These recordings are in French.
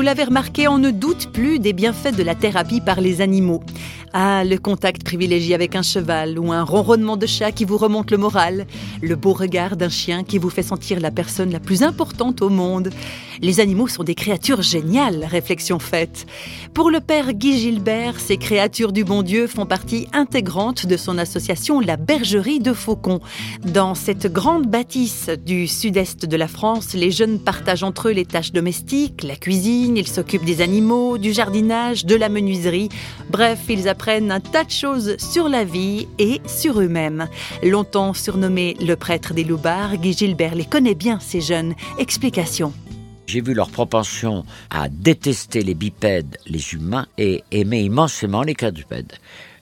Vous l'avez remarqué, on ne doute plus des bienfaits de la thérapie par les animaux. Ah, le contact privilégié avec un cheval ou un ronronnement de chat qui vous remonte le moral, le beau regard d'un chien qui vous fait sentir la personne la plus importante au monde. Les animaux sont des créatures géniales, réflexion faite. Pour le père Guy Gilbert, ces créatures du bon Dieu font partie intégrante de son association La Bergerie de Faucon. Dans cette grande bâtisse du sud-est de la France, les jeunes partagent entre eux les tâches domestiques, la cuisine, ils s'occupent des animaux, du jardinage, de la menuiserie. Bref, ils apprennent un tas de choses sur la vie et sur eux-mêmes. Longtemps surnommé le prêtre des loupards, Guy Gilbert les connaît bien, ces jeunes. Explication. J'ai vu leur propension à détester les bipèdes, les humains, et aimer immensément les quadrupèdes.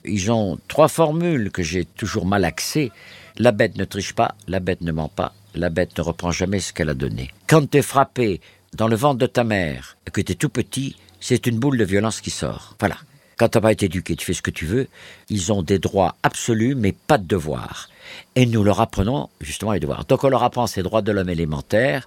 Ils ont trois formules que j'ai toujours mal axées. La bête ne triche pas, la bête ne ment pas, la bête ne reprend jamais ce qu'elle a donné. Quand t'es frappé dans le ventre de ta mère, que t'es tout petit, c'est une boule de violence qui sort. Voilà. Quand t'as pas été éduqué, tu fais ce que tu veux. Ils ont des droits absolus, mais pas de devoirs. Et nous leur apprenons justement les devoirs. Donc on leur apprend ces droits de l'homme élémentaire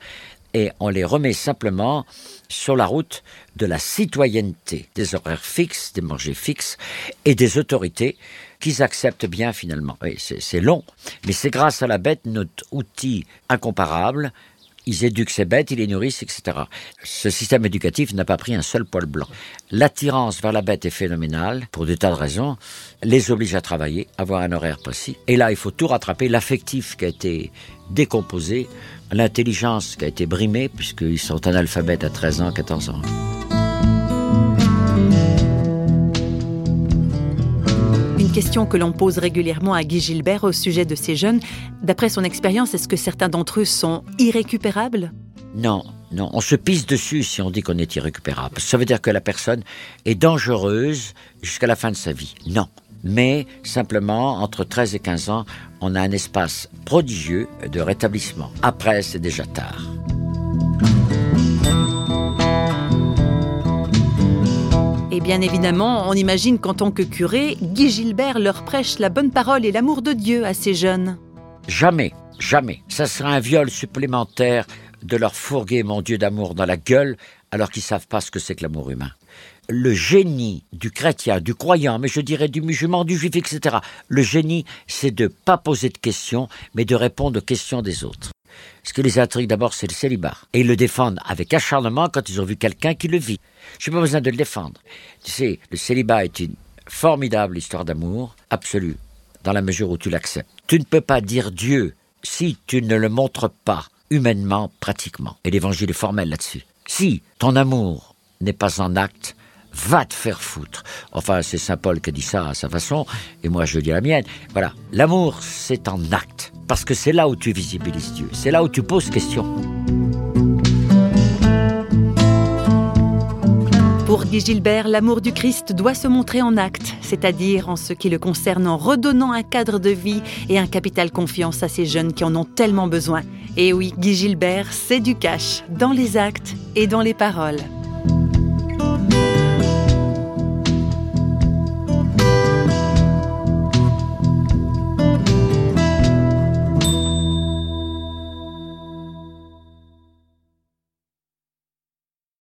et on les remet simplement sur la route de la citoyenneté, des horaires fixes, des manger fixes et des autorités qu'ils acceptent bien finalement. Oui, c'est long, mais c'est grâce à la bête, notre outil incomparable, ils éduquent ces bêtes, ils les nourrissent, etc. Ce système éducatif n'a pas pris un seul poil blanc. L'attirance vers la bête est phénoménale, pour des tas de raisons, les oblige à travailler, avoir un horaire précis. Et là, il faut tout rattraper, l'affectif qui a été décomposé, l'intelligence qui a été brimée, puisqu'ils sont analphabètes à 13 ans, 14 ans. Question que l'on pose régulièrement à Guy Gilbert au sujet de ces jeunes. D'après son expérience, est-ce que certains d'entre eux sont irrécupérables? Non, non, on se pisse dessus si on dit qu'on est irrécupérable. Ça veut dire que la personne est dangereuse jusqu'à la fin de sa vie. Non. Mais simplement, entre 13 et 15 ans, on a un espace prodigieux de rétablissement. Après, c'est déjà tard. Et bien évidemment, on imagine qu'en tant que curé, Guy Gilbert leur prêche la bonne parole et l'amour de Dieu à ces jeunes. Jamais, jamais. Ça sera un viol supplémentaire de leur fourguer mon Dieu d'amour dans la gueule alors qu'ils savent pas ce que c'est que l'amour humain. Le génie du chrétien, du croyant, mais je dirais du musulman, du juif, etc. Le génie, c'est de pas poser de questions, mais de répondre aux questions des autres. Ce qui les intrigue d'abord, c'est le célibat. Et ils le défendent avec acharnement quand ils ont vu quelqu'un qui le vit. Je n'ai pas besoin de le défendre. Tu sais, le célibat est une formidable histoire d'amour, absolue, dans la mesure où tu l'acceptes. Tu ne peux pas dire Dieu si tu ne le montres pas, humainement, pratiquement. Et l'évangile est formel là-dessus. Si ton amour n'est pas en acte, va te faire foutre. Enfin, c'est Saint Paul qui dit ça à sa façon, et moi je dis la mienne. Voilà, l'amour, c'est en acte, parce que c'est là où tu visibilises Dieu, c'est là où tu poses question. Pour Guy Gilbert, l'amour du Christ doit se montrer en acte, c'est-à-dire en ce qui le concerne en redonnant un cadre de vie et un capital confiance à ces jeunes qui en ont tellement besoin. Et oui, Guy Gilbert, c'est du cash, dans les actes et dans les paroles.